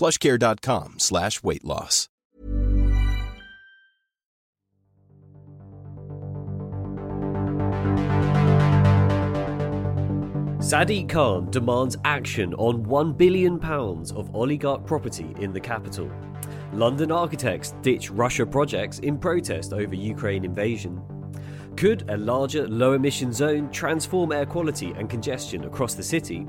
plushcare.com slash weight loss. Sadiq Khan demands action on £1 billion of oligarch property in the capital. London architects ditch Russia projects in protest over Ukraine invasion. Could a larger low emission zone transform air quality and congestion across the city?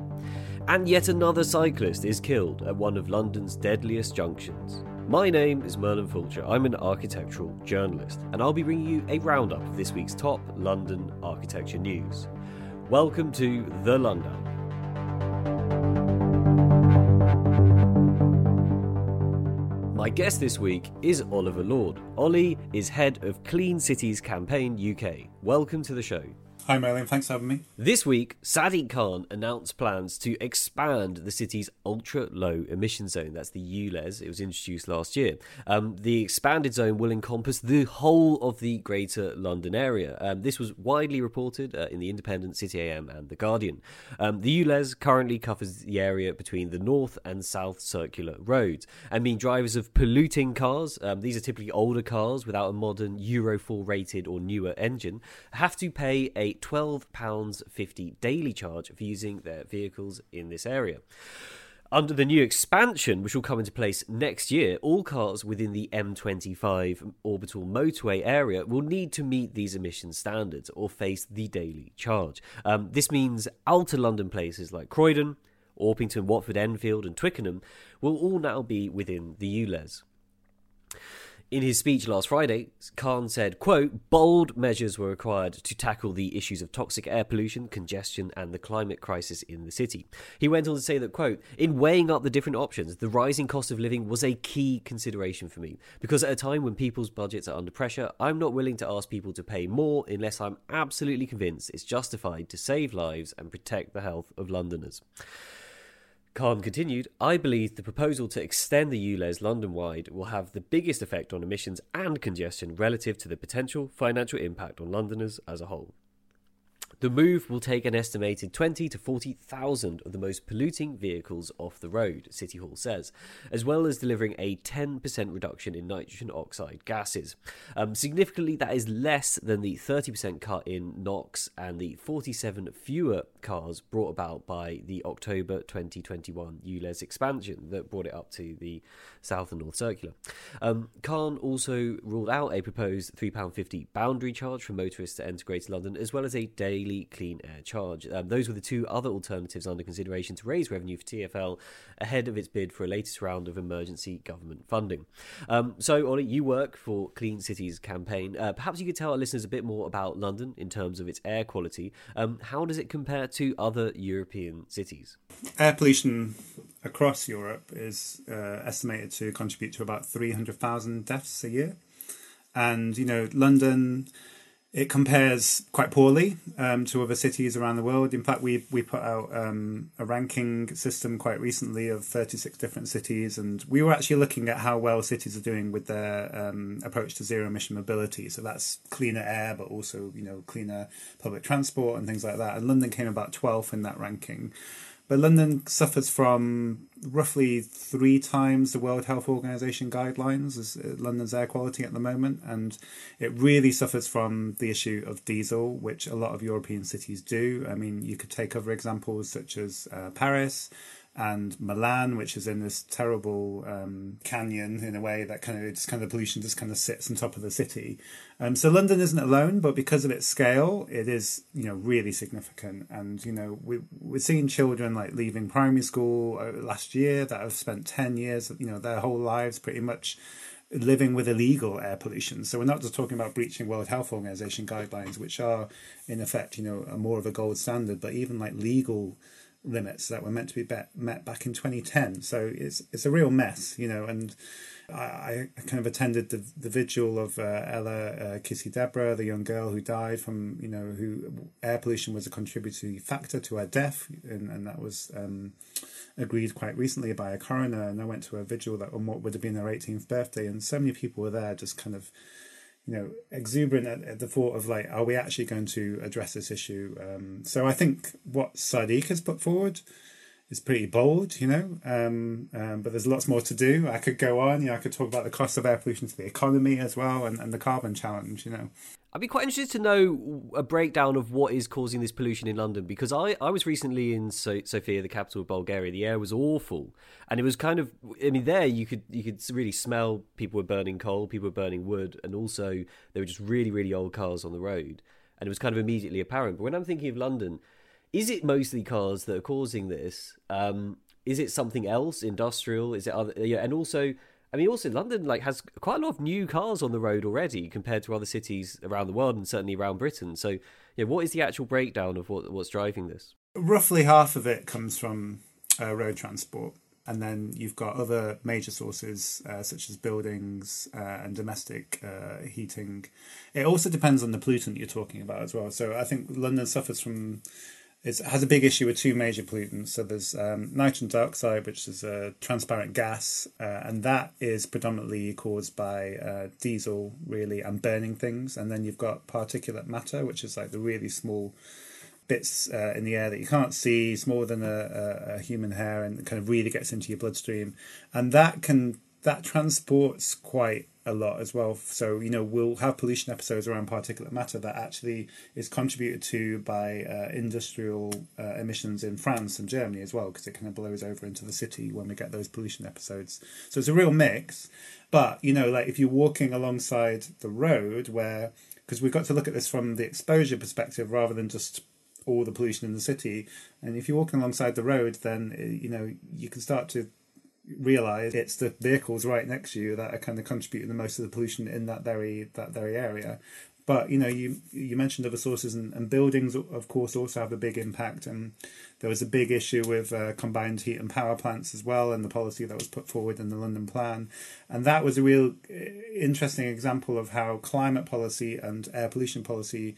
And yet another cyclist is killed at one of London's deadliest junctions. My name is Merlin Fulcher. I'm an architectural journalist, and I'll be bringing you a roundup of this week's top Lundown architecture news. Welcome to The London. My guest this week is Oliver Lord. Ollie is head of Clean Cities Campaign UK. Welcome to the show. Hi, Merlin. Thanks for having me. This week, Sadiq Khan announced plans to expand the city's ultra low emission zone. That's the ULEZ. It was introduced last year. Um, the expanded zone will encompass the whole of the Greater London area. Um, this was widely reported uh, in the Independent, City AM, and The Guardian. Um, the ULEZ currently covers the area between the North and South Circular roads and mean drivers of polluting cars, um, these are typically older cars without a modern Euro 4 rated or newer engine, have to pay a £12.50 daily charge for using their vehicles in this area. Under the new expansion, which will come into place next year, all cars within the M25 orbital motorway area will need to meet these emission standards or face the daily charge. Um, this means outer London places like Croydon, Orpington, Watford, Enfield, and Twickenham will all now be within the ULEZ. In his speech last Friday, Khan said, quote, bold measures were required to tackle the issues of toxic air pollution, congestion, and the climate crisis in the city. He went on to say that, quote, in weighing up the different options, the rising cost of living was a key consideration for me. Because at a time when people's budgets are under pressure, I'm not willing to ask people to pay more unless I'm absolutely convinced it's justified to save lives and protect the health of Londoners. Khan continued, I believe the proposal to extend the ULEZ London wide will have the biggest effect on emissions and congestion relative to the potential financial impact on Londoners as a whole. The move will take an estimated 20 to 40,000 of the most polluting vehicles off the road, City Hall says, as well as delivering a 10% reduction in nitrogen oxide gases. Um, significantly, that is less than the 30% cut in NOx and the 47 fewer cars brought about by the October 2021 ULEZ expansion that brought it up to the South and North Circular. Um, Khan also ruled out a proposed £3.50 boundary charge for motorists to enter Greater London, as well as a daily clean air charge. Um, those were the two other alternatives under consideration to raise revenue for TFL ahead of its bid for a latest round of emergency government funding. Um, so, Ollie, you work for Clean Cities campaign. Uh, perhaps you could tell our listeners a bit more about London in terms of its air quality. Um, how does it compare to other European cities? Air pollution across Europe is uh, estimated to contribute to about 300,000 deaths a year. And, you know, London it compares quite poorly um, to other cities around the world. In fact, we we put out um, a ranking system quite recently of 36 different cities, and we were actually looking at how well cities are doing with their um, approach to zero emission mobility. So that's cleaner air, but also you know cleaner public transport and things like that. And London came about 12th in that ranking. But London suffers from roughly three times the World Health Organization guidelines as uh, London's air quality at the moment, and it really suffers from the issue of diesel, which a lot of European cities do. I mean, you could take other examples such as uh, Paris, and Milan, which is in this terrible um, canyon in a way that kind of it's kind of pollution just kind of sits on top of the city. Um, so London isn't alone, but because of its scale, it is you know really significant. And you know we we're seeing children like leaving primary school uh, last year that have spent ten years, you know, their whole lives pretty much living with illegal air pollution. So we're not just talking about breaching World Health Organization guidelines, which are in effect, you know, more of a gold standard, but even like legal limits that were meant to be bet, met back in 2010. So it's it's a real mess, you know. And I, I kind of attended the the vigil of uh, Ella uh, Kissi-Debrah, the young girl who died from you know who air pollution was a contributory factor to her death, and, and that was um, agreed quite recently by a coroner. And I went to a vigil that on what would have been her 18th birthday, and so many people were there, just kind of you know, exuberant at, at, the thought of like, are we actually going to address this issue? Um, so I think what Sadiq has put forward is pretty bold, you know, um, um, but there's lots more to do. I could go on, you know, I could talk about the cost of air pollution to the economy as well and, and the carbon challenge, you know. I'd be quite interested to know a breakdown of what is causing this pollution in London because I, I was recently in so- Sofia, the capital of Bulgaria. The air was awful, and it was kind of I mean there you could you could really smell people were burning coal, people were burning wood, and also there were just really really old cars on the road, and it was kind of immediately apparent. But when I'm thinking of London, is it mostly cars that are causing this? Um, is it something else, industrial? Is it other? Yeah, and also I mean, also London like has quite a lot of new cars on the road already compared to other cities around the world and certainly around Britain. So, yeah, what is the actual breakdown of what what's driving this? Roughly half of it comes from uh, road transport, and then you've got other major sources uh, such as buildings uh, and domestic uh, heating. It also depends on the pollutant you're talking about as well. So, I think London suffers from it has a big issue with two major pollutants. So there's um, nitrogen dioxide, which is a transparent gas, uh, and that is predominantly caused by uh, diesel, really, and burning things. And then you've got particulate matter, which is like the really small bits uh, in the air that you can't see, smaller than a, a, a human hair, and kind of really gets into your bloodstream. And that can that transports quite a lot as well. So, you know, we'll have pollution episodes around particulate matter that actually is contributed to by uh, industrial uh, emissions in France and Germany as well, because it kind of blows over into the city when we get those pollution episodes. So it's a real mix. But, you know, like if you're walking alongside the road where, because we've got to look at this from the exposure perspective rather than just all the pollution in the city. And if you're walking alongside the road, then, uh, you know, you can start to realize it's the vehicles right next to you that are kind of contributing the most of the pollution in that very that very area. But you know you you mentioned other sources and, and buildings of course also have a big impact. And there was a big issue with uh, combined heat and power plants as well and the policy that was put forward in the london plan. And that was a real uh, interesting example of how climate policy and air pollution policy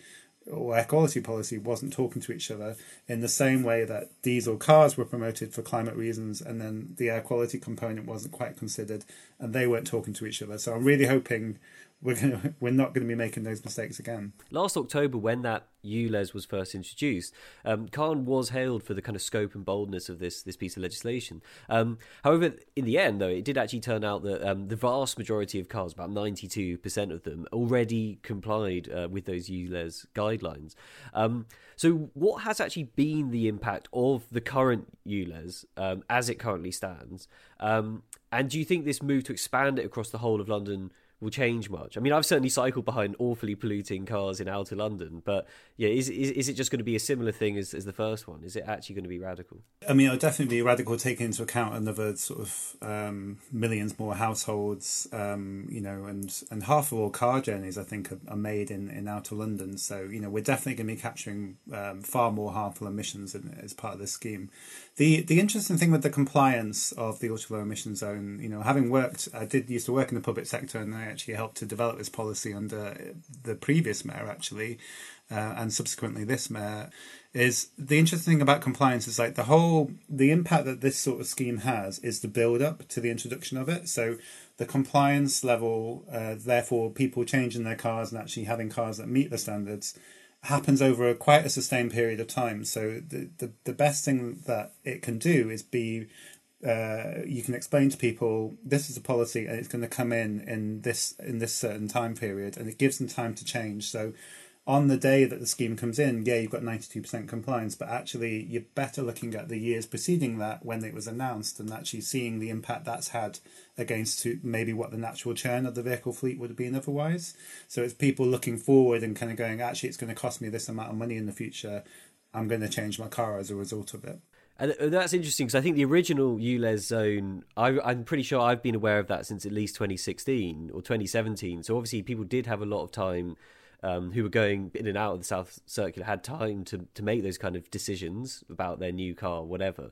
or air quality policy wasn't talking to each other in the same way that diesel cars were promoted for climate reasons and then the air quality component wasn't quite considered and they weren't talking to each other. So I'm really hoping we're gonna, we're not going to be making those mistakes again. Last October, when that ULEZ was first introduced, um, Khan was hailed for the kind of scope and boldness of this this piece of legislation. Um, however, in the end, though, it did actually turn out that um, the vast majority of cars, about ninety two percent of them, already complied uh, with those ULEZ guidelines. Um, so, what has actually been the impact of the current ULEZ um, as it currently stands? Um, and do you think this move to expand it across the whole of London? Will change much. I mean, I've certainly cycled behind awfully polluting cars in outer London, but yeah, is is, is it just going to be a similar thing as, as the first one? Is it actually going to be radical? I mean, it'll definitely be radical, taking into account another sort of um, millions more households, um, you know, and and half of all car journeys I think are, are, made in, in outer London. So you know, we're definitely going to be capturing um, far more harmful emissions as part of this scheme. The the interesting thing with the compliance of the ultra low emission zone, you know, having worked, I did used to work in the public sector, and I actually helped to develop this policy under the previous mayor, actually, uh, and subsequently this mayor. Is the interesting thing about compliance is like the whole the impact that this sort of scheme has is the build up to the introduction of it. So the compliance level, uh, therefore, people changing their cars and actually having cars that meet the standards happens over a, quite a sustained period of time. So the, the, the best thing that it can do is be uh, you can explain to people this is a policy and it's going to come in in this in this certain time period and it gives them time to change. So on the day that the scheme comes in, yeah, you've got 92% compliance, but actually you're better looking at the years preceding that when it was announced and actually seeing the impact that's had against to maybe what the natural churn of the vehicle fleet would have been otherwise. So it's people looking forward and kind of going, actually, it's going to cost me this amount of money in the future. I'm going to change my car as a result of it. And uh, that's interesting because I think the original ULEZ zone, I, I'm pretty sure I've been aware of that since at least 2016 or 2017. So obviously people did have a lot of time um, who were going in and out of the South Circular had time to, to make those kind of decisions about their new car, whatever.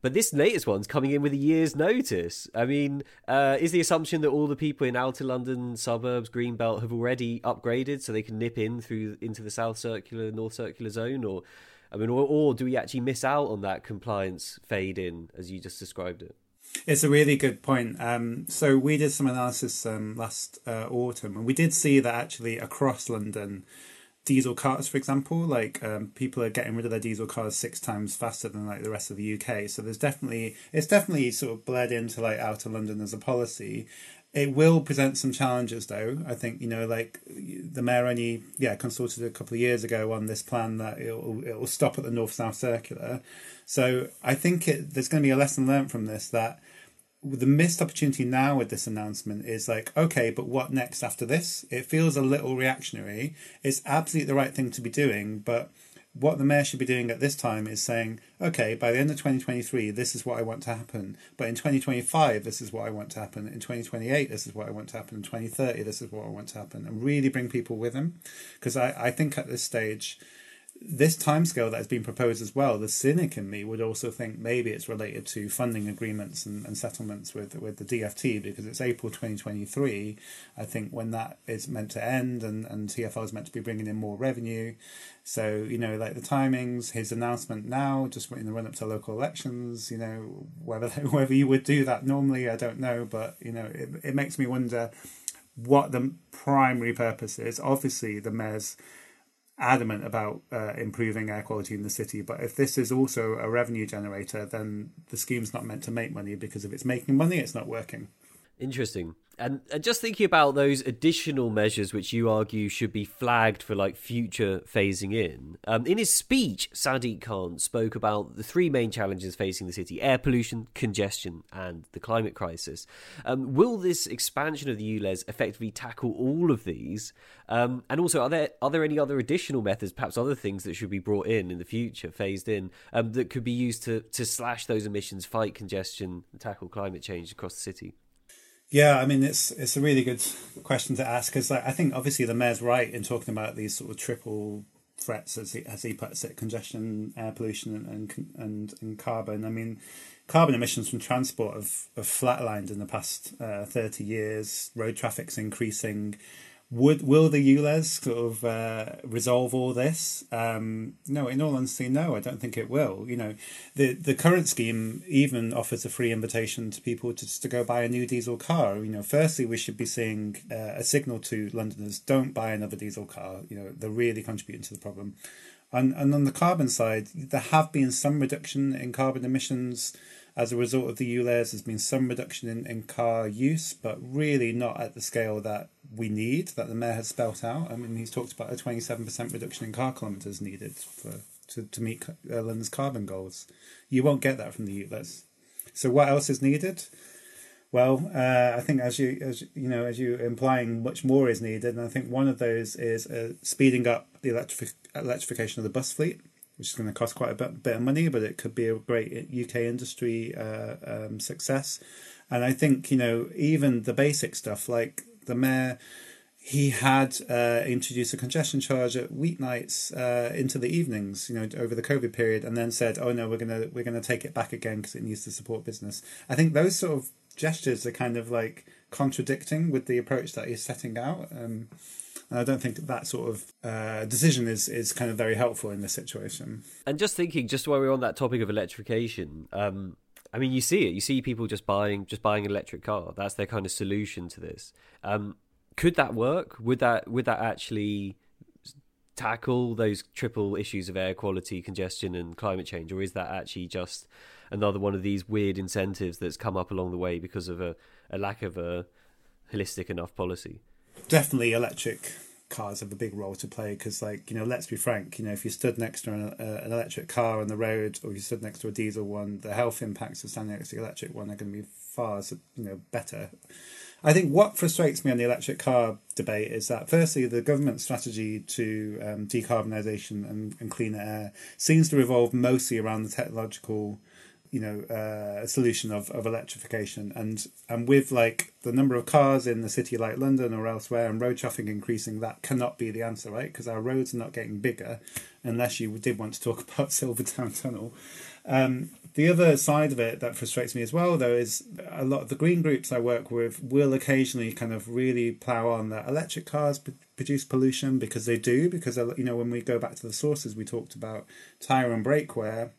But this latest one's coming in with a year's notice. I mean, uh, is the assumption that all the people in outer London suburbs, Greenbelt, have already upgraded so they can nip in through into the South Circular, North Circular zone, or I mean, or, or do we actually miss out on that compliance fade in as you just described it? It's a really good point. Um, so we did some analysis um, last uh, autumn, and we did see that actually across London, diesel cars, for example, like um, people are getting rid of their diesel cars six times faster than like the rest of the UK. So there's definitely it's definitely sort of bled into like outer London as a policy. It will present some challenges, though. I think you know, like the mayor only yeah consulted a couple of years ago on this plan that it'll it'll stop at the north south circular. So I think it, there's going to be a lesson learned from this that the missed opportunity now with this announcement is like, okay, but what next after this? It feels a little reactionary. It's absolutely the right thing to be doing, but what the mayor should be doing at this time is saying, okay, by the end of 2023, this is what I want to happen. But in 2025, this is what I want to happen. In 2028, this is what I want to happen. In 2030, this is what I want to happen. And really bring people with him. Because I, I think at this stage, this timescale that has been proposed as well, the cynic in me would also think maybe it's related to funding agreements and, and settlements with with the DFT because it's April 2023. I think when that is meant to end and, and TFL is meant to be bringing in more revenue. So, you know, like the timings, his announcement now, just in the run up to local elections, you know, whether whether you would do that normally, I don't know. But, you know, it, it makes me wonder what the primary purpose is. Obviously, the mayor's adamant about uh, improving air quality in the city. But if this is also a revenue generator, then the scheme's not meant to make money because if it's making money, it's not working. Interesting. And, and just thinking about those additional measures which you argue should be flagged for like future phasing in. Um, in his speech, Sadiq Khan spoke about the three main challenges facing the city: air pollution, congestion, and the climate crisis. Um, will this expansion of the ULEZ effectively tackle all of these? Um, and also, are there are there any other additional methods, perhaps other things that should be brought in in the future, phased in, um, that could be used to to slash those emissions, fight congestion, and tackle climate change across the city? Yeah, I mean it's it's a really good question to ask because like, I think obviously the mayor's right in talking about these sort of triple threats as he as he puts it: congestion, air pollution, and and and carbon. I mean, carbon emissions from transport have, have flatlined in the past uh, thirty years. Road traffic's increasing would will the ULEZ sort of uh, resolve all this? Um, no, in all honesty, no. I don't think it will. You know, the the current scheme even offers a free invitation to people to to go buy a new diesel car. You know, firstly, we should be seeing uh, a signal to Londoners: don't buy another diesel car. You know, they're really contributing to the problem. And and on the carbon side, there have been some reduction in carbon emissions as a result of the ULEZ. There's been some reduction in, in car use, but really not at the scale that we need that the mayor has spelt out. I mean, he's talked about a 27% reduction in car kilometres needed for to, to meet uh, London's carbon goals. You won't get that from the ULEZ. So what else is needed? Well, uh, I think as you as you know as you implying, much more is needed, and I think one of those is uh, speeding up the electric electrification of the bus fleet, which is going to cost quite a bit, bit of money, but it could be a great UK industry uh, um, success. And I think you know even the basic stuff like the mayor he had uh, introduced a congestion charge at weeknights uh, into the evenings, you know, over the COVID period, and then said, "Oh no, we're gonna we're gonna take it back again because it needs to support business." I think those sort of gestures are kind of like contradicting with the approach that he's setting out. Um, and I don't think that sort of uh, decision is is kind of very helpful in this situation. And just thinking, just while we're on that topic of electrification, um, I mean, you see it. You see people just buying just buying an electric car. That's their kind of solution to this. Um, could that work? Would that would that actually tackle those triple issues of air quality, congestion, and climate change, or is that actually just another one of these weird incentives that's come up along the way because of a, a lack of a holistic enough policy? Definitely electric cars have a big role to play because, like, you know, let's be frank, you know, if you stood next to an, uh, an electric car on the road or you stood next to a diesel one, the health impacts of standing next to the electric one are going to be far, you know, better. I think what frustrates me on the electric car debate is that, firstly, the government strategy to um, decarbonisation and, and cleaner air seems to revolve mostly around the technological you know uh, solution of, of electrification. And and with like the number of cars in the city like London or elsewhere and road traffic increasing that cannot be the answer right? Because our roads are not getting bigger unless you did want to talk about Silvertown Tunnel. Um, the other side of it that frustrates me as well though is a lot of the green groups I work with will occasionally kind of really plow on that electric cars produce pollution because they do because you know when we go back to the sources we talked about tire and brake wear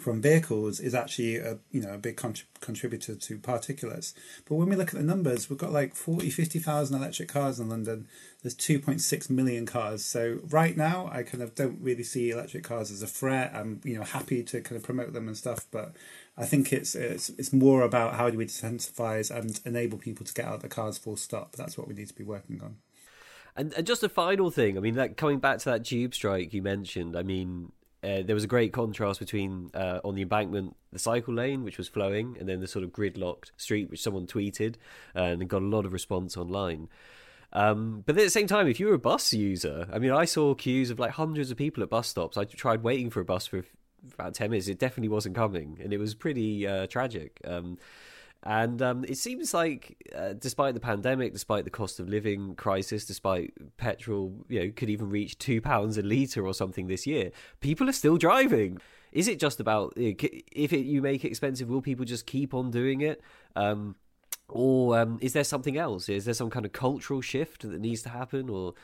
from vehicles is actually a you know a big contributor to particulates. But when we look at the numbers, we've got like 40, 50,000 electric cars in London. There's 2.6 million cars. So right now, I kind of don't really see electric cars as a threat. I'm you know happy to kind of promote them and stuff, but I think it's it's it's more about how do we incentivize and enable people to get out of the cars full stop. That's what we need to be working on. And, and just a final thing, I mean, like coming back to that tube strike you mentioned, I mean, uh, there was a great contrast between uh, on the embankment the cycle lane which was flowing and then the sort of gridlocked street which someone tweeted uh, and got a lot of response online. Um, but at the same time if you were a bus user i mean i saw queues of like hundreds of people at bus stops. I tried waiting for a bus for about 10 minutes. It definitely wasn't coming and it was pretty uh, tragic. Um, and um, it seems like, uh, despite the pandemic, despite the cost of living crisis, despite petrol, you know, could even reach two pounds a litre or something this year, people are still driving. Is it just about if it, you make it expensive, will people just keep on doing it? Um, or um, is there something else? Is there some kind of cultural shift that needs to happen, or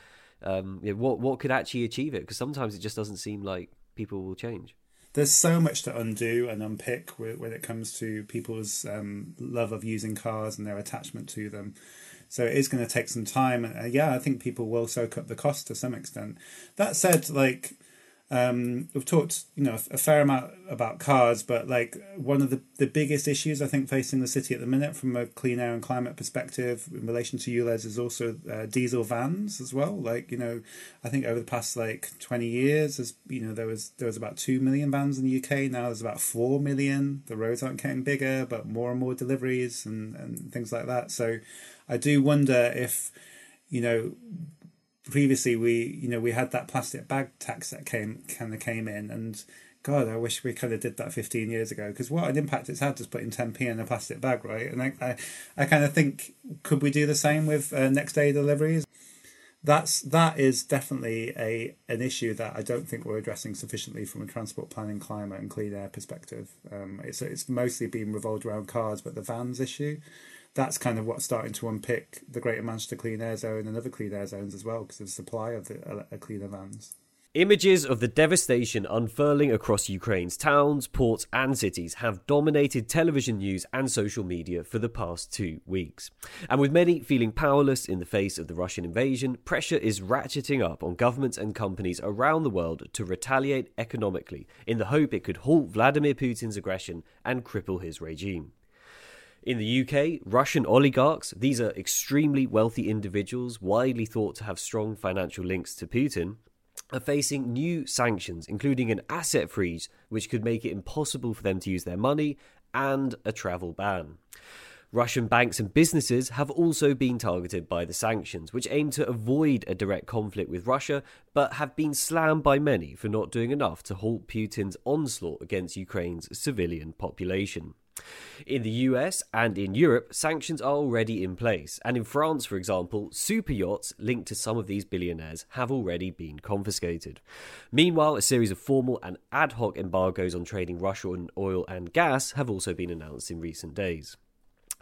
um, you know, what what could actually achieve it? Because sometimes it just doesn't seem like people will change there's so much to undo and unpick when it comes to people's um, love of using cars and their attachment to them. So it is going to take some time. Uh, yeah, I think people will soak up the cost to some extent. That said, like um, we've talked, you know, a fair amount about cars, but like one of the, the biggest issues I think facing the city at the minute from a clean air and climate perspective in relation to ULEZ is also uh, diesel vans as well. Like, you know, I think over the past like 20 years, as you know, there was, there was about 2 million vans in the UK. Now there's about 4 million. The roads aren't getting bigger, but more and more deliveries and, and things like that. So I do wonder if, you know, previously we you know we had that plastic bag tax that came kind of came in and god i wish we kind of did that 15 years ago because what an impact it's had just putting 10p in a plastic bag right and i i, I kind of think could we do the same with uh, next day deliveries that's that is definitely a an issue that I don't think we're addressing sufficiently from a transport planning, climate, and clean air perspective. Um, it's it's mostly been revolved around cars, but the vans issue that's kind of what's starting to unpick the Greater Manchester Clean Air Zone and other clean air zones as well because of the supply of the uh, cleaner vans. Images of the devastation unfurling across Ukraine's towns, ports, and cities have dominated television news and social media for the past two weeks. And with many feeling powerless in the face of the Russian invasion, pressure is ratcheting up on governments and companies around the world to retaliate economically in the hope it could halt Vladimir Putin's aggression and cripple his regime. In the UK, Russian oligarchs, these are extremely wealthy individuals widely thought to have strong financial links to Putin, are facing new sanctions, including an asset freeze, which could make it impossible for them to use their money, and a travel ban. Russian banks and businesses have also been targeted by the sanctions, which aim to avoid a direct conflict with Russia, but have been slammed by many for not doing enough to halt Putin's onslaught against Ukraine's civilian population. In the US and in Europe, sanctions are already in place, and in France, for example, super yachts linked to some of these billionaires have already been confiscated. Meanwhile, a series of formal and ad hoc embargoes on trading Russian oil and gas have also been announced in recent days.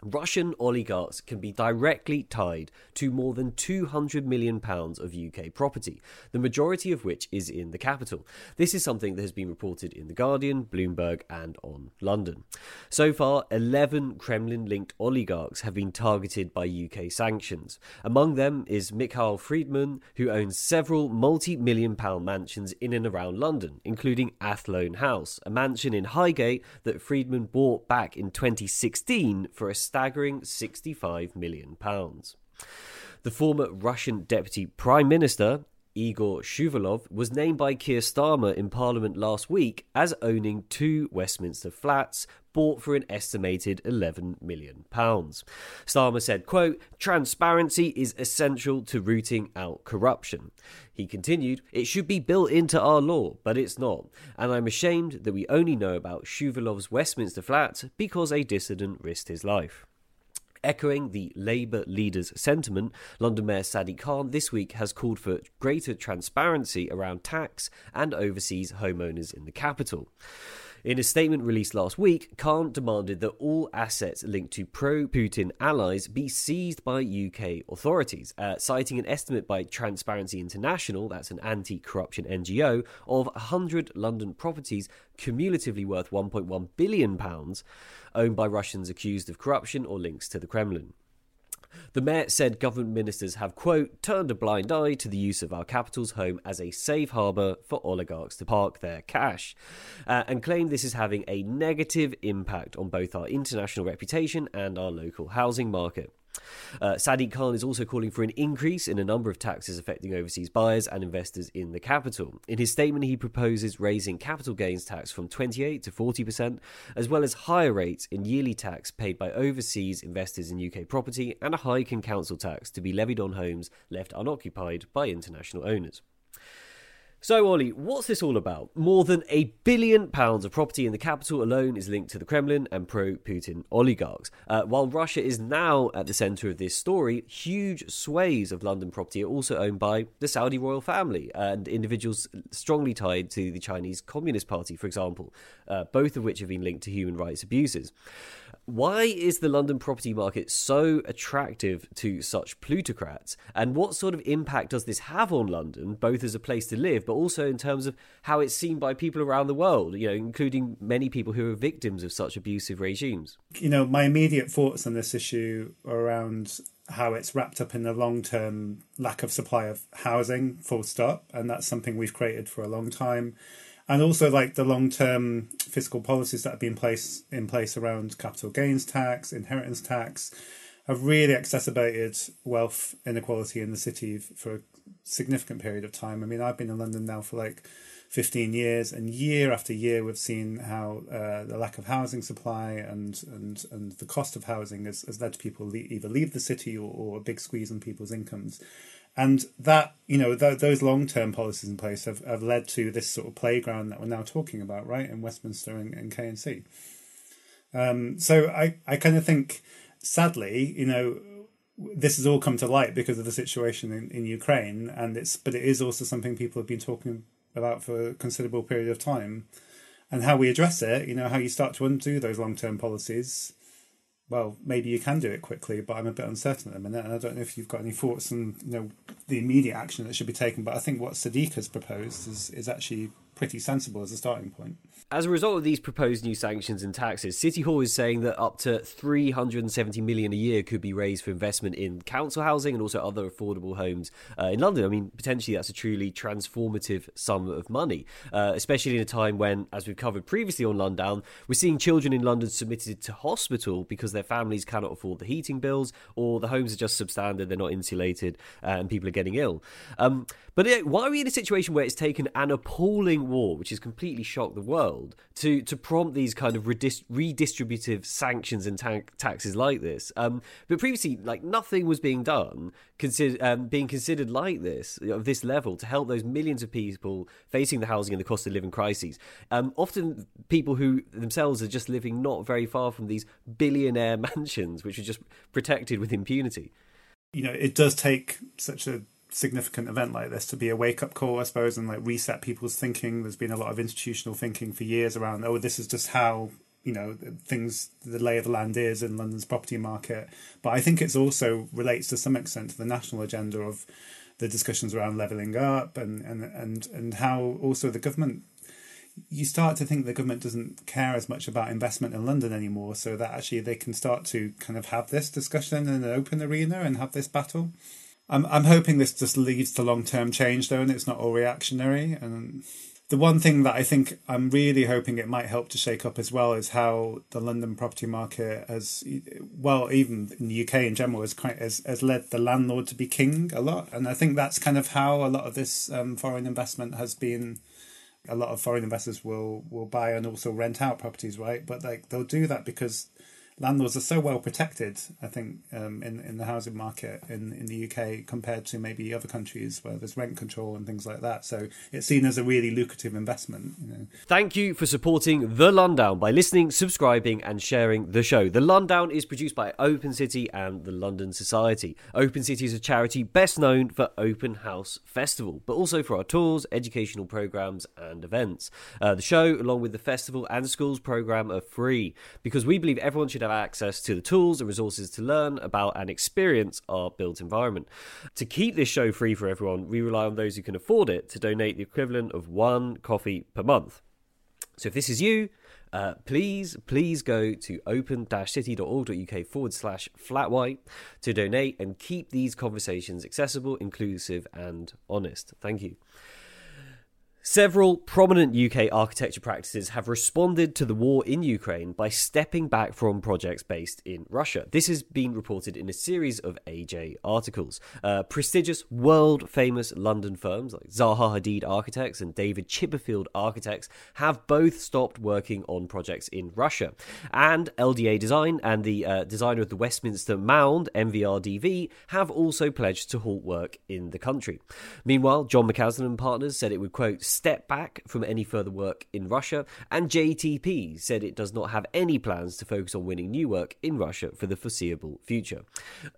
Russian oligarchs can be directly tied to more than 200 million pounds of UK property, the majority of which is in the capital. This is something that has been reported in The Guardian, Bloomberg, and on London. So far, 11 Kremlin linked oligarchs have been targeted by UK sanctions. Among them is Mikhail Friedman, who owns several multi million pound mansions in and around Lundown, including Athlone House, a mansion in Highgate that Friedman bought back in 2016 for a staggering £65 million. The former Russian deputy prime minister, Igor Shuvalov, was named by Keir Starmer in Parliament last week as owning two Westminster flats bought for an estimated 11 million pounds. Starmer said, quote, "Transparency is essential to rooting out corruption." He continued, "It should be built into our law, but it's not, and I'm ashamed that we only know about Shuvalov's Westminster flat because a dissident risked his life." Echoing the Labour leader's sentiment, London Mayor Sadiq Khan this week has called for greater transparency around tax and overseas homeowners in the capital. In a statement released last week, Khan demanded that all assets linked to pro Putin allies be seized by UK authorities, uh, citing an estimate by Transparency International, that's an anti corruption NGO, of 100 London properties cumulatively worth £1.1 billion owned by Russians accused of corruption or links to the Kremlin. The mayor said government ministers have, quote, turned a blind eye to the use of our capital's home as a safe harbour for oligarchs to park their cash, uh, and claimed this is having a negative impact on both our international reputation and our local housing market. Uh, Sadiq Khan is also calling for an increase in a number of taxes affecting overseas buyers and investors in the capital. In his statement, he proposes raising capital gains tax from 28 to 40%, as well as higher rates in yearly tax paid by overseas investors in UK property and a hike in council tax to be levied on homes left unoccupied by international owners. So, Ollie, what's this all about? More than a billion pounds of property in the capital alone is linked to the Kremlin and pro Putin oligarchs. Uh, while Russia is now at the centre of this story, huge swathes of London property are also owned by the Saudi royal family and individuals strongly tied to the Chinese Communist Party, for example, uh, both of which have been linked to human rights abuses. Why is the London property market so attractive to such plutocrats? And what sort of impact does this have on London, both as a place to live, but also in terms of how it's seen by people around the world, you know, including many people who are victims of such abusive regimes? You know, my immediate thoughts on this issue are around how it's wrapped up in the long term lack of supply of housing, full stop. And that's something we've created for a long time and also like the long term fiscal policies that have been place in place around capital gains tax, inheritance tax, have really exacerbated wealth inequality in the city for a significant period of time. I mean, I've been in London now for like 15 years, and year after year, we've seen how uh, the lack of housing supply and and and the cost of housing has, has led to people le- either leave the city or, or a big squeeze on people's incomes. And that, you know, th- those long term policies in place have, have led to this sort of playground that we're now talking about, right, in Westminster and, and K&C. Um, so I, I kind of think, sadly, you know, this has all come to light because of the situation in, in Ukraine, and it's but it is also something people have been talking about for a considerable period of time, and how we address it. You know, how you start to undo those long term policies well, maybe you can do it quickly, but I'm a bit uncertain at the minute, and I don't know if you've got any thoughts on you know the immediate action that should be taken. But I think what Sadiq has proposed is is actually pretty sensible as a starting point. As a result of these proposed new sanctions and taxes, City Hall is saying that up to 370 million a year could be raised for investment in council housing and also other affordable homes uh, in London. I mean, potentially that's a truly transformative sum of money, uh, especially in a time when, as we've covered previously on Lundown, we're seeing children in London submitted to hospital because their families cannot afford the heating bills or the homes are just substandard, they're not insulated, uh, and people are getting ill. Um, but why are we in a situation where it's taken an appalling war, which has completely shocked the world, to to prompt these kind of redist- redistributive sanctions and ta- taxes like this? Um, but previously, like nothing was being done, consider- um, being considered like this of this level to help those millions of people facing the housing and the cost of living crises. Um, often, people who themselves are just living not very far from these billionaire mansions, which are just protected with impunity. You know, it does take such a significant event like this to be a wake up call, I suppose, and like reset people's thinking. There's been a lot of institutional thinking for years around, oh, this is just how you know things, the lay of the land is in London's property market. But I think it's also relates to some extent to the national agenda of the discussions around levelling up and and and and how also the government. You start to think the government doesn't care as much about investment in London anymore, so that actually they can start to kind of have this discussion in an open arena and have this battle. I'm I'm hoping this just leads to long term change though, and it's not all reactionary. And the one thing that I think I'm really hoping it might help to shake up as well is how the London property market has, well, even in the UK in general, has, quite, has, has led the landlord to be king a lot. And I think that's kind of how a lot of this um, foreign investment has been. A lot of foreign investors will will buy and also rent out properties, right? But like they'll do that because landlords are so well protected, I think, um, in in the housing market in, in the UK compared to maybe other countries where there's rent control and things like that. So it's seen as a really lucrative investment. You know. Thank you for supporting The Lundown by listening, subscribing, and sharing the show. The Lundown is produced by Open City and the London Society. Open City is a charity best known for Open House Festival, but also for our tours, educational programs, and events. Uh, the show, along with the festival and schools program, are free because we believe everyone should have access to the tools and resources to learn about and experience our built environment. To keep this show free for everyone, we rely on those who can afford it to donate the equivalent of one coffee per month. So if this is you, uh, please, please go to open-city.org.uk forward slash flat white to donate and keep these conversations accessible, inclusive, and honest. Thank you. Several prominent UK architecture practices have responded to the war in Ukraine by stepping back from projects based in Russia. This has been reported in a series of AJ articles. Uh, prestigious, world famous London firms like Zaha Hadid Architects and David Chipperfield Architects have both stopped working on projects in Russia. And LDA Design and the uh, designer of the Westminster Mound, MVRDV, have also pledged to halt work in the country. Meanwhile, John McAslan and partners said it would, quote, step back from any further work in Russia, and JTP said it does not have any plans to focus on winning new work in Russia for the foreseeable future.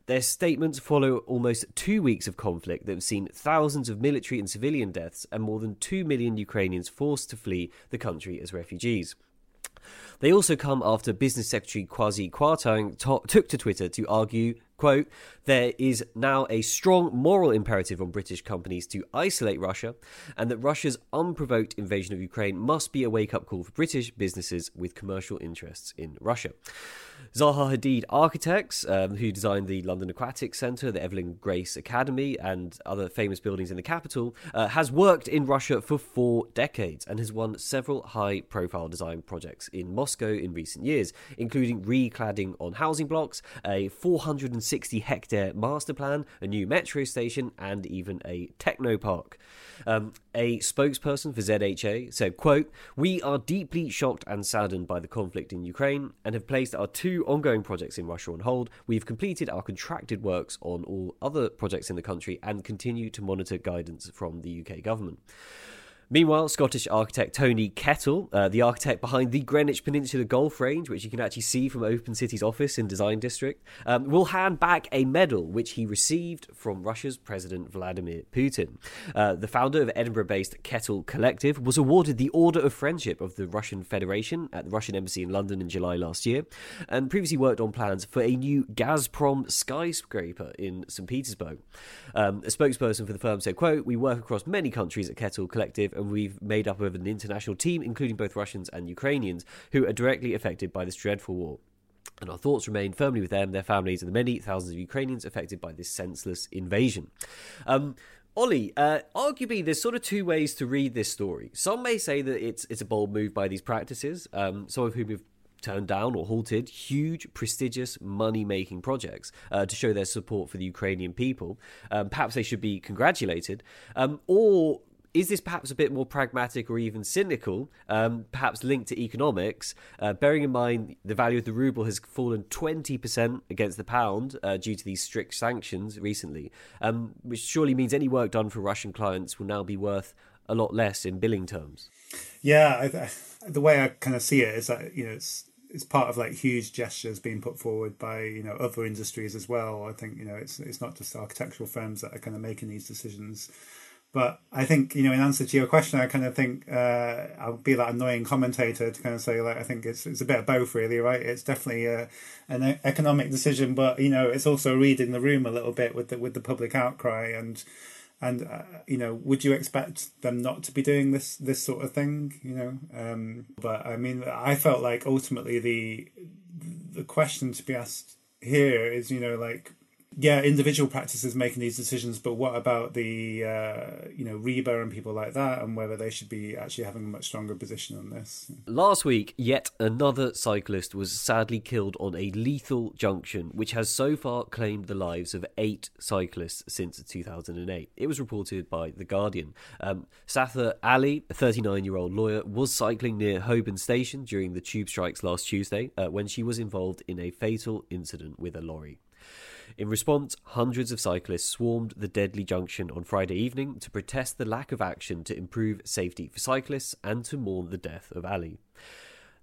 Their statements follow almost two weeks of conflict that have seen thousands of military and civilian deaths and more than 2 million Ukrainians forced to flee the country as refugees. They also come after Business Secretary Kwasi Kwarteng to- took to Twitter to argue, quote, there is now a strong moral imperative on British companies to isolate Russia, and that Russia's unprovoked invasion of Ukraine must be a wake up call for British businesses with commercial interests in Russia. Zaha Hadid Architects, um, who designed the London Aquatic Centre, the Evelyn Grace Academy, and other famous buildings in the capital, uh, has worked in Russia for four decades and has won several high profile design projects in Moscow in recent years, including recladding on housing blocks, a 460 hectare master plan, a new metro station, and even a techno park. Um, a spokesperson for ZHA said, quote, We are deeply shocked and saddened by the conflict in Ukraine and have placed our two ongoing projects in Russia on hold. We've completed our contracted works on all other projects in the country and continue to monitor guidance from the UK government. Meanwhile, Scottish architect Tony Kettle, uh, the architect behind the Greenwich Peninsula Golf Range, which you can actually see from Open City's office in Design District, um, will hand back a medal which he received from Russia's President Vladimir Putin. Uh, the founder of Edinburgh based Kettle Collective was awarded the Order of Friendship of the Russian Federation at the Russian Embassy in London in July last year, and previously worked on plans for a new Gazprom skyscraper in St. Petersburg. Um, a spokesperson for the firm said, quote, We work across many countries at Kettle Collective we've made up of an international team, including both Russians and Ukrainians, who are directly affected by this dreadful war. And our thoughts remain firmly with them, their families, and the many thousands of Ukrainians affected by this senseless invasion. Um, Ollie, uh, arguably, there's sort of two ways to read this story. Some may say that it's it's a bold move by these practices, um, some of whom have turned down or halted huge, prestigious, money making projects uh, to show their support for the Ukrainian people. Um, perhaps they should be congratulated. Um, or is this perhaps a bit more pragmatic or even cynical, um, perhaps linked to economics, uh, bearing in mind the value of the ruble has fallen 20% against the pound uh, due to these strict sanctions recently, um, which surely means any work done for Russian clients will now be worth a lot less in billing terms? Yeah, I, the way I kind of see it is that, you know, it's it's part of like huge gestures being put forward by you know other industries as well. I think you know it's it's not just architectural firms that are kind of making these decisions. But I think you know, in answer to your question, I kind of think uh, I'll be that annoying commentator to kind of say like I think it's it's a bit of both, really, right? It's definitely a, an economic decision, but you know, it's also reading the room a little bit with the with the public outcry and and uh, you know, would you expect them not to be doing this this sort of thing? You know, um, but I mean, I felt like ultimately the the question to be asked here is, you know, like yeah, individual practices making these decisions, but what about the uh, you know RIBA and people like that, and whether they should be actually having a much stronger position on this? Last week, yet another cyclist was sadly killed on a lethal junction, which has so far claimed the lives of eight cyclists since 2008. It was reported by the Guardian. Um, Satha Ali, a 39-year-old lawyer, was cycling near Holborn Station during the tube strikes last Tuesday uh, when she was involved in a fatal incident with a lorry. In response, hundreds of cyclists swarmed the deadly junction on Friday evening to protest the lack of action to improve safety for cyclists and to mourn the death of Ali.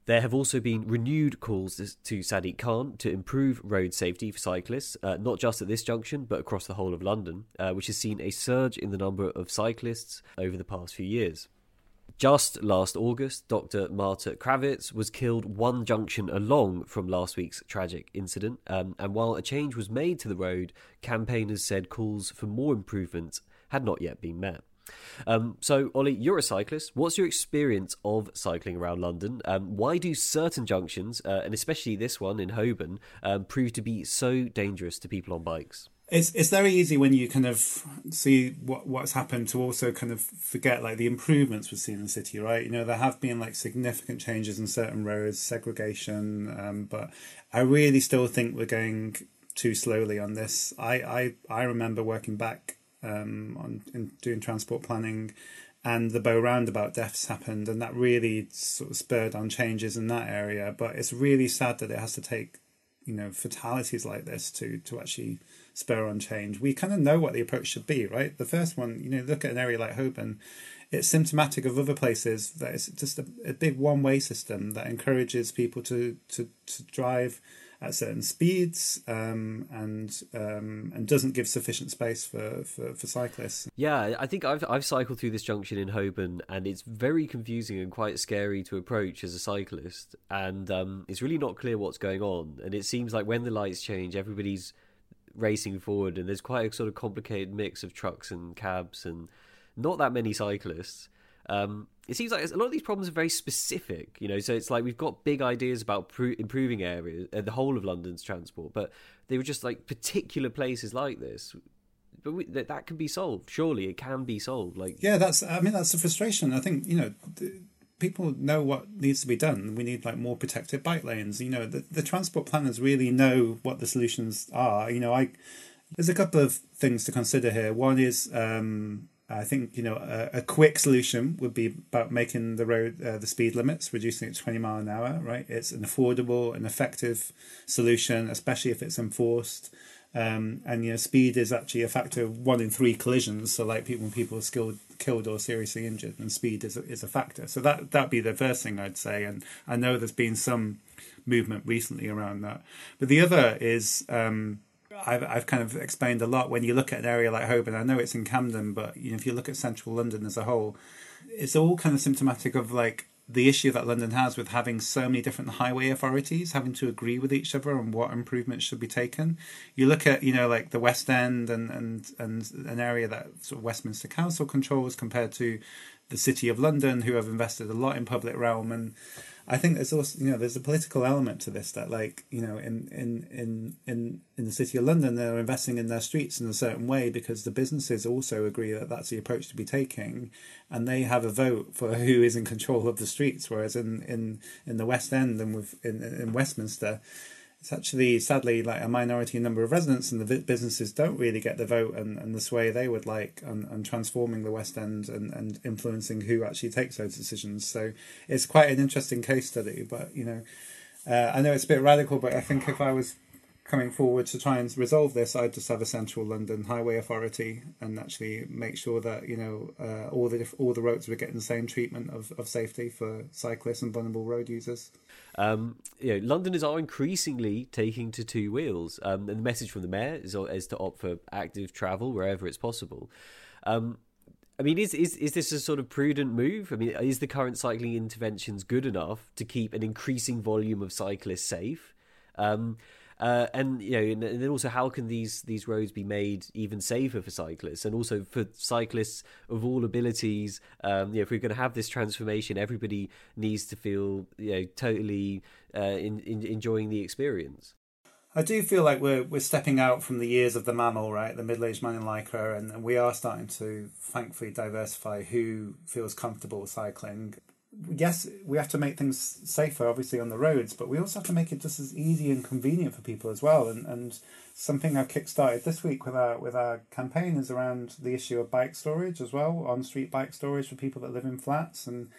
There have also been renewed calls to Sadiq Khan to improve road safety for cyclists, uh, not just at this junction, but across the whole of London, uh, which has seen a surge in the number of cyclists over the past few years. Just last August, Dr. Marta Krawiec was killed one junction along from last week's tragic incident. Um, and while a change was made to the road, campaigners said calls for more improvements had not yet been met. Um, so, Ollie, you're a cyclist. What's your experience of cycling around London? Um, why do certain junctions, uh, and especially this one in Holborn, um, prove to be so dangerous to people on bikes? It's it's very easy when you kind of see what what's happened to also kind of forget like the improvements we've seen in the city, right? You know, there have been like significant changes in certain roads, segregation, um, but I really still think we're going too slowly on this. I I, I remember working back um, on in doing transport planning. And the Bow roundabout deaths happened, and that really sort of spurred on changes in that area. But it's really sad that it has to take, you know, fatalities like this to to actually spur on change. We kind of know what the approach should be, right? The first one, you know, look at an area like Holborn, it's symptomatic of other places that it's just a, a big one way system that encourages people to, to, to drive at certain speeds um, and um, and doesn't give sufficient space for, for, for, cyclists. Yeah, I think I've I've cycled through this junction in Holborn and it's very confusing and quite scary to approach as a cyclist and um, it's really not clear what's going on and it seems like when the lights change everybody's racing forward, and there's quite a sort of complicated mix of trucks and cabs, and not that many cyclists. Um, it seems like a lot of these problems are very specific, you know. So it's like we've got big ideas about pro- improving areas, uh, the whole of London's transport, but they were just like particular places like this. But we, that that can be solved. Surely it can be solved. Like yeah, that's. I mean, that's the frustration. I think you know. The, people know what needs to be done. We need like more protected bike lanes. You know, the, the transport planners really know what the solutions are. You know, I there's a couple of things to consider here. One is um, I think you know a, a, quick solution would be about making the road uh, the speed limits, reducing it to twenty mile an hour. Right, it's an affordable and effective solution, especially if it's enforced. Um, and you know, speed is actually a factor of one in three collisions. So, like people, people are skilled, killed or seriously injured, and speed is a, is a factor. So that that'd be the first thing I'd say. And I know there's been some movement recently around that. But the other is um, I've I've kind of explained a lot. When you look at an area like Holborn, I know it's in Camden, but you know, if you look at central London as a whole, it's all kind of symptomatic of like the issue that London has with having so many different highway authorities having to agree with each other on what improvements should be taken. You look at, you know, like the West End and, and, and an area that sort of Westminster Council controls compared to the City of London, who have invested a lot in public realm and I think there's also you know there's a political element to this that like you know in in in in in the city of London they're investing in their streets in a certain way because the businesses also agree that that's the approach to be taking, and they have a vote for who is in control of the streets. Whereas in in in the West End and with in in Westminster, it's actually sadly like a minority number of residents and the businesses don't really get the vote and, and the sway they would like on, on transforming the West End and, and influencing who actually takes those decisions. So it's quite an interesting case study. But you know, uh, I know it's a bit radical, but I think if I was coming forward to try and resolve this, I'd just have a central London highway authority and actually make sure that you know uh, all the all the roads were getting the same treatment of, of safety for cyclists and vulnerable road users. Um, you know, Londoners are increasingly taking to two wheels, um, and the message from the mayor is, is to opt for active travel wherever it's possible. Um, I mean, is, is is this a sort of prudent move? I mean, is the current cycling interventions good enough to keep an increasing volume of cyclists safe? Um, uh, and you know, and then also, how can these these roads be made even safer for cyclists, and also for cyclists of all abilities? Um, you know, if we're going to have this transformation, everybody needs to feel you know totally uh, in, in, enjoying the experience. I do feel like we're we're stepping out from the years of the MAMIL, right? The middle-aged man in lycra, and, and we are starting to thankfully diversify who feels comfortable cycling. Yes, we have to make things safer, obviously, on the roads, but we also have to make it just as easy and convenient for people as well. And and something I've kickstarted this week with our with our campaign is around the issue of bike storage as well, on street bike storage for people that live in flats and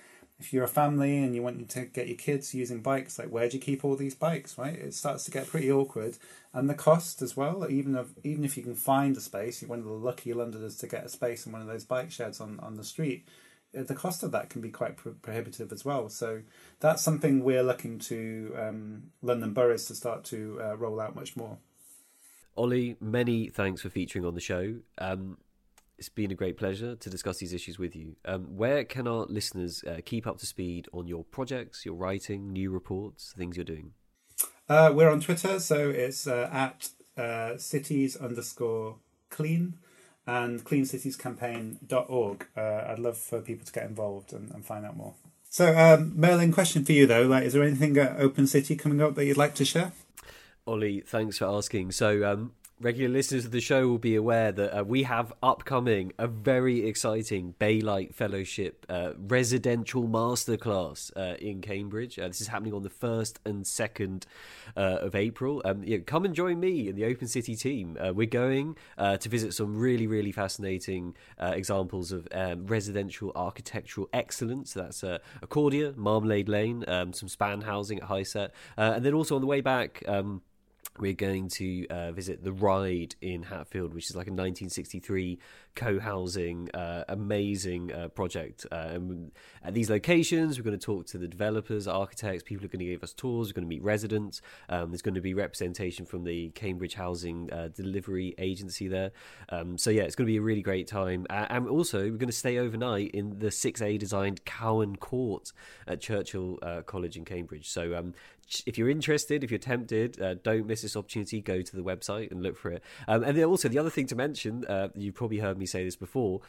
if you're a family and you want to get your kids using bikes, like where do you keep all these bikes, right? It starts to get pretty awkward, and the cost as well. Even if even if you can find a space, you're one of the lucky Londoners to get a space in one of those bike sheds on on the street. The cost of that can be quite pro- prohibitive as well. So that's something we're looking to um, London boroughs to start to uh, roll out much more. Ollie, many thanks for featuring on the show. Um, it's been a great pleasure to discuss these issues with you. Um, where can our listeners uh, keep up to speed on your projects, your writing, new reports, things you're doing? Uh, we're on Twitter, so it's uh, at uh, cities underscore clean and cleancitiescampaign.org. Uh, I'd love for people to get involved and, and find out more. So, um, Merlin, question for you though: like, is there anything at Open City coming up that you'd like to share? Ollie, thanks for asking. So, um, regular listeners of the show will be aware that uh, we have upcoming a very exciting Baylight Fellowship uh, residential masterclass uh, in Cambridge. Uh, this is happening on the 1st and 2nd uh, of April. Um, yeah, come and join me and the Open City team. Uh, we're going to visit some really, really fascinating examples of um, residential architectural excellence. That's Accordia, Marmalade Lane, um, some span housing at Highsett, and then also on the way back. We're going to uh, visit the Ryde in Hatfield, which is like a 1963 co-housing, uh, amazing uh, project. Um, at these locations, we're going to talk to the developers, architects, people are going to give us tours. We're going to meet residents. Um, there's going to be representation from the Cambridge Housing uh, Delivery Agency there. Um, so yeah, it's going to be a really great time. and also, we're going to stay overnight in the 6A designed Cowan Court at Churchill uh, College in Cambridge. So um, if you're interested, if you're tempted, uh, don't miss this opportunity. Go to the website and look for it. Um, and then also the other thing to mention, uh, you've probably heard me say this before.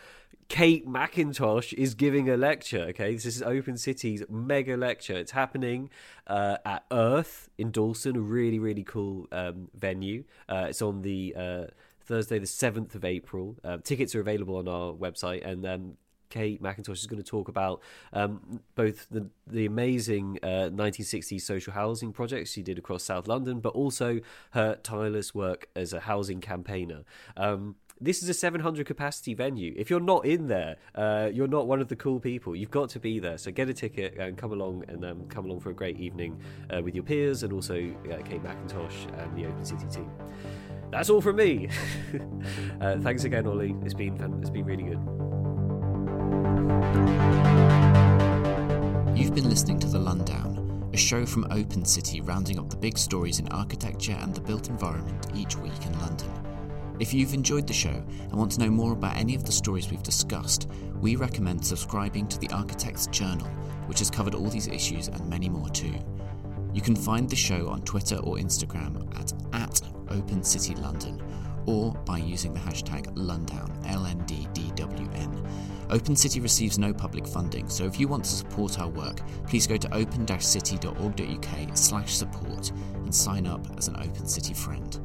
Kate Macintosh is giving a lecture. Okay, this is Open City's mega lecture. It's happening uh, at Earth in Dalston, a really really cool um, venue. Uh, it's on the uh, Thursday, the seventh of April. Uh, tickets are available on our website, and um, Kate Macintosh is going to talk about um, both the the amazing uh, 1960s social housing projects she did across South London, but also her tireless work as a housing campaigner. Um, this is a 700 capacity venue. If you're not in there, uh, you're not one of the cool people. You've got to be there. So get a ticket and come along and um, come along for a great evening uh, with your peers and also uh, Kate Macintosh and the Open City team. That's all from me. Uh, thanks again, Ollie. It's been fun. It's been really good. You've been listening to The Lundown, a show from Open City rounding up the big stories in architecture and the built environment each week in London. If you've enjoyed the show and want to know more about any of the stories we've discussed, we recommend subscribing to the Architect's Journal, which has covered all these issues and many more too. You can find the show on Twitter or Instagram at, at Open City London or by using the hashtag Lundown, L-N-D-D-W-N. Open City receives no public funding, so if you want to support our work, please go to open-city.org.uk slash support and sign up as an Open City friend.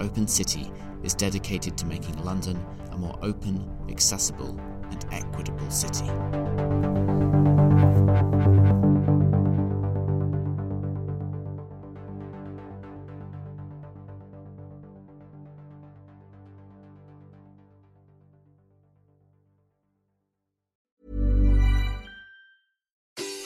Open City is dedicated to making London a more open, accessible, and equitable city.